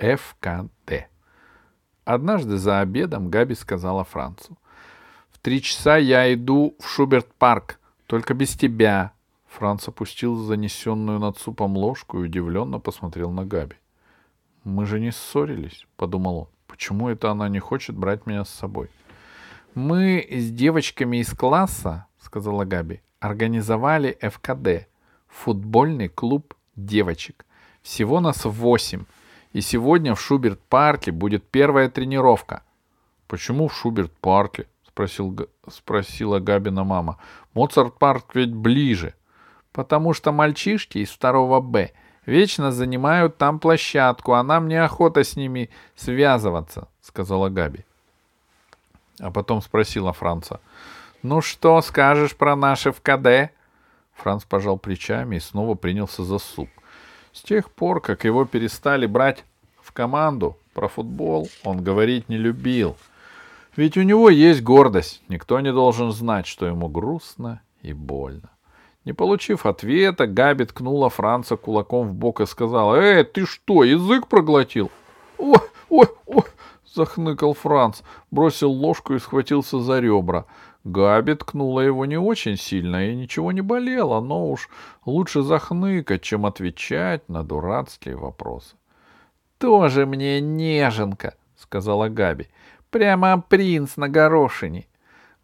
ФКД. Однажды за обедом Габи сказала Францу. «В три часа я иду в Шуберт-парк, только без тебя». Франц опустил занесенную над супом ложку и удивленно посмотрел на Габи. «Мы же не ссорились», — подумал он. «Почему это она не хочет брать меня с собой?» «Мы с девочками из класса, — сказала Габи, — организовали ФКД, футбольный клуб девочек. Всего нас восемь. И сегодня в Шуберт-парке будет первая тренировка. — Почему в Шуберт-парке? — спросил, спросила Габина мама. — Моцарт-парк ведь ближе. — Потому что мальчишки из второго Б вечно занимают там площадку, а нам неохота с ними связываться, — сказала Габи а потом спросила Франца. «Ну что скажешь про наши в КД?» Франц пожал плечами и снова принялся за суп. С тех пор, как его перестали брать в команду про футбол, он говорить не любил. Ведь у него есть гордость. Никто не должен знать, что ему грустно и больно. Не получив ответа, Габи ткнула Франца кулаком в бок и сказала, «Эй, ты что, язык проглотил?» «Ой, ой, ой!» — захныкал Франц, бросил ложку и схватился за ребра. Габи ткнула его не очень сильно, и ничего не болело, но уж лучше захныкать, чем отвечать на дурацкие вопросы. — Тоже мне неженка, — сказала Габи. — Прямо принц на горошине.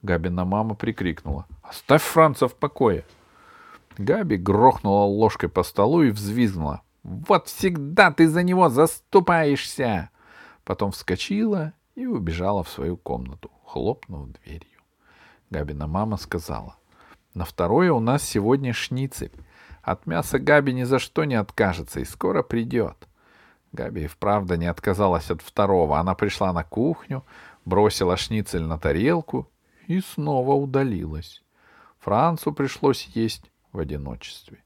Габина мама прикрикнула. — Оставь Франца в покое. Габи грохнула ложкой по столу и взвизгнула. — Вот всегда ты за него заступаешься! Потом вскочила и убежала в свою комнату, хлопнув дверью. Габина мама сказала, «На второе у нас сегодня шницель. От мяса Габи ни за что не откажется и скоро придет». Габи и вправду не отказалась от второго. Она пришла на кухню, бросила шницель на тарелку и снова удалилась. Францу пришлось есть в одиночестве.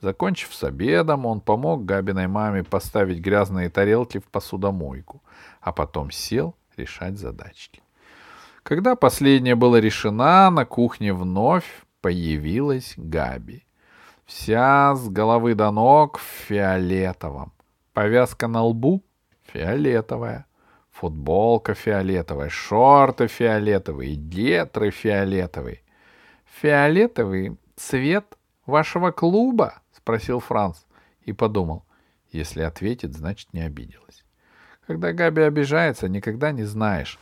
Закончив с обедом, он помог Габиной маме поставить грязные тарелки в посудомойку, а потом сел решать задачки. Когда последняя была решена, на кухне вновь появилась Габи. Вся с головы до ног в фиолетовом. Повязка на лбу фиолетовая. Футболка фиолетовая, шорты фиолетовые, гетры фиолетовые. Фиолетовый цвет вашего клуба? спросил Франц и подумал, если ответит, значит не обиделась. Когда Габи обижается, никогда не знаешь,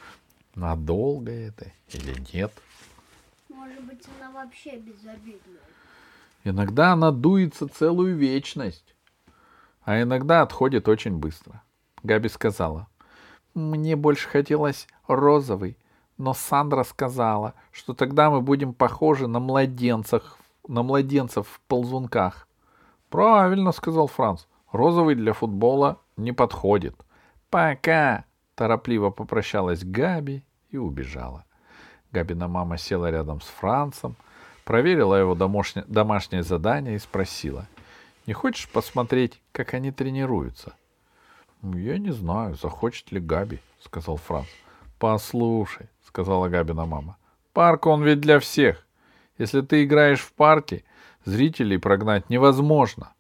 надолго это или нет. Может быть, она вообще безобидная. Иногда она дуется целую вечность, а иногда отходит очень быстро. Габи сказала, мне больше хотелось розовый, но Сандра сказала, что тогда мы будем похожи на младенцах, на младенцев в ползунках. Правильно, сказал Франц. Розовый для футбола не подходит. Пока! Торопливо попрощалась Габи и убежала. Габина мама села рядом с Францем, проверила его домашнее задание и спросила. «Не хочешь посмотреть, как они тренируются?» «Я не знаю, захочет ли Габи», — сказал Франц. «Послушай», — сказала Габина мама, — «парк он ведь для всех. Если ты играешь в парке, Зрителей прогнать невозможно.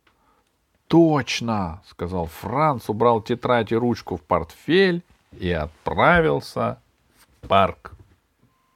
Точно, сказал Франц, убрал тетрадь и ручку в портфель и отправился в парк.